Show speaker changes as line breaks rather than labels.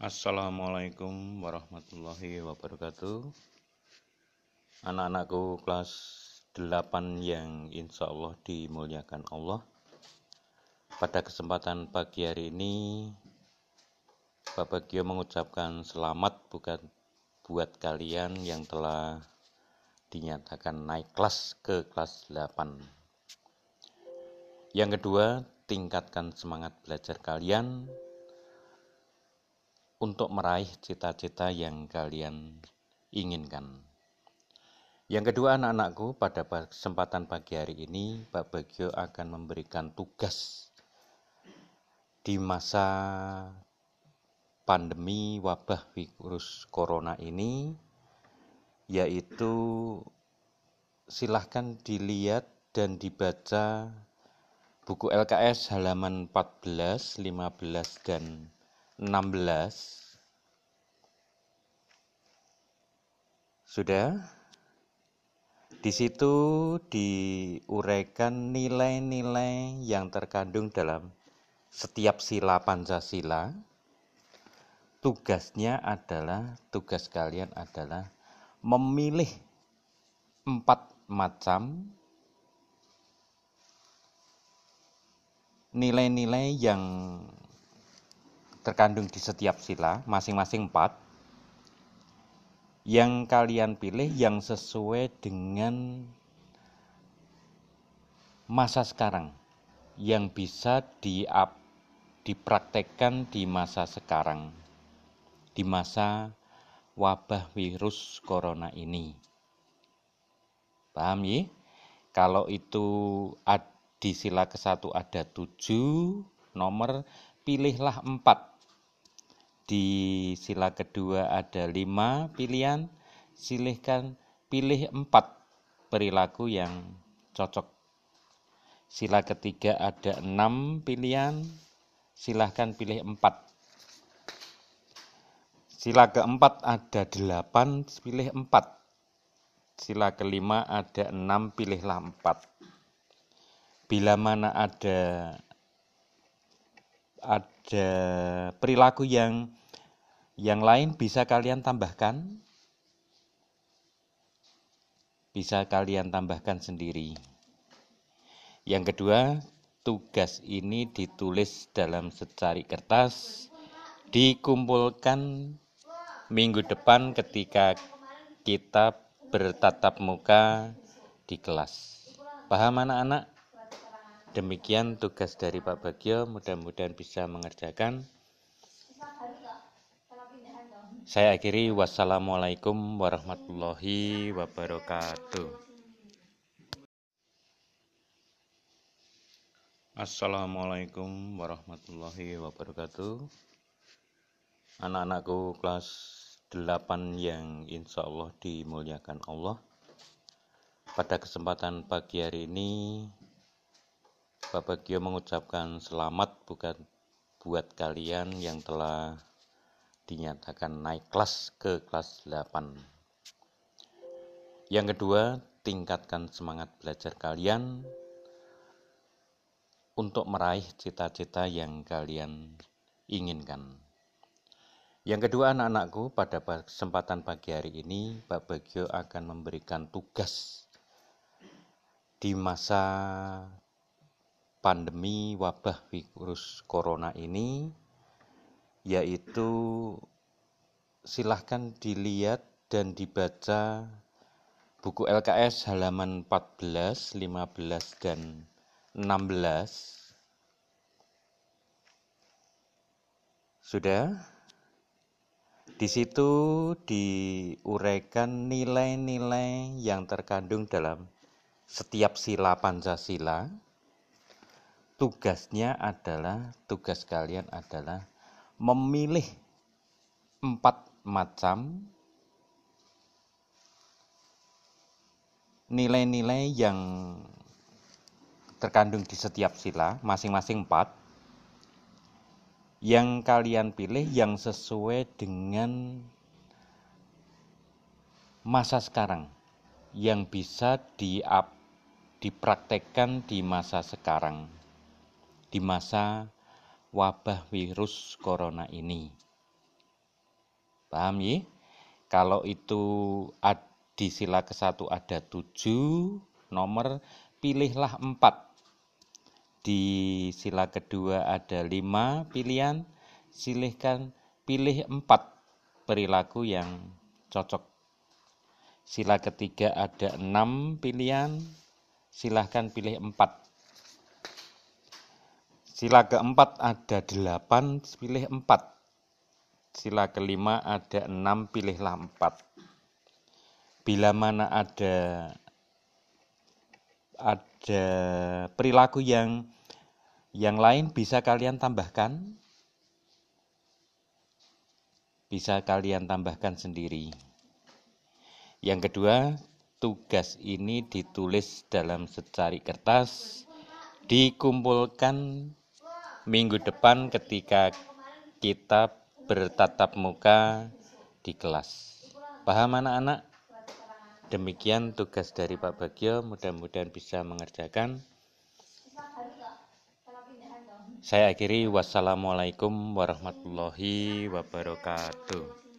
Assalamualaikum warahmatullahi wabarakatuh. Anak-anakku kelas 8 yang insya Allah dimuliakan Allah Pada kesempatan pagi hari ini Bapak Gio mengucapkan selamat bukan buat kalian yang telah dinyatakan naik kelas ke kelas 8 Yang kedua, tingkatkan semangat belajar kalian untuk meraih cita-cita yang kalian inginkan. Yang kedua anak-anakku, pada kesempatan pagi hari ini Pak Bagio akan memberikan tugas di masa pandemi wabah virus corona ini yaitu silahkan dilihat dan dibaca buku LKS halaman 14, 15, dan 16 sudah di situ diuraikan nilai-nilai yang terkandung dalam setiap sila Pancasila. Tugasnya adalah tugas kalian adalah memilih empat macam nilai-nilai yang terkandung di setiap sila, masing-masing empat. Yang kalian pilih yang sesuai dengan masa sekarang, yang bisa di dipraktekkan di masa sekarang, di masa wabah virus corona ini. Paham ya? Kalau itu di sila ke-1 ada tujuh nomor, pilihlah empat di sila kedua ada lima pilihan, silihkan pilih empat perilaku yang cocok. Sila ketiga ada enam pilihan, silahkan pilih empat. Sila keempat ada delapan, pilih empat. Sila kelima ada enam, pilihlah empat. Bila mana ada ada perilaku yang yang lain bisa kalian tambahkan, bisa kalian tambahkan sendiri. Yang kedua, tugas ini ditulis dalam secari kertas, dikumpulkan minggu depan ketika kita bertatap muka di kelas. Paham anak-anak? Demikian tugas dari Pak Bagio, mudah-mudahan bisa mengerjakan. Saya akhiri wassalamualaikum warahmatullahi wabarakatuh. Assalamualaikum warahmatullahi wabarakatuh. Anak-anakku kelas 8 yang insya Allah dimuliakan Allah. Pada kesempatan pagi hari ini, Bapak Gio mengucapkan selamat bukan buat kalian yang telah dinyatakan naik kelas ke kelas 8. Yang kedua, tingkatkan semangat belajar kalian untuk meraih cita-cita yang kalian inginkan. Yang kedua anak-anakku, pada kesempatan pagi hari ini Pak Bagio akan memberikan tugas di masa pandemi wabah virus corona ini yaitu silahkan dilihat dan dibaca buku LKS halaman 14, 15, dan 16. Sudah? Di situ diuraikan nilai-nilai yang terkandung dalam setiap sila Pancasila. Tugasnya adalah, tugas kalian adalah memilih empat macam nilai-nilai yang terkandung di setiap sila, masing-masing empat, yang kalian pilih yang sesuai dengan masa sekarang, yang bisa di dipraktekkan di masa sekarang, di masa wabah virus corona ini. Paham ya? Kalau itu di sila ke-1 ada 7 nomor, pilihlah 4. Di sila kedua ada 5 pilihan, silihkan pilih 4 perilaku yang cocok. Sila ketiga ada 6 pilihan, silahkan pilih 4. Sila keempat ada 8, pilih 4 Sila kelima ada enam, pilihlah empat. Bila mana ada ada perilaku yang yang lain bisa kalian tambahkan. Bisa kalian tambahkan sendiri. Yang kedua, tugas ini ditulis dalam secari kertas, dikumpulkan minggu depan ketika kita bertatap muka di kelas. Paham anak-anak? Demikian tugas dari Pak Bagio, mudah-mudahan bisa mengerjakan. Saya akhiri wassalamualaikum warahmatullahi wabarakatuh.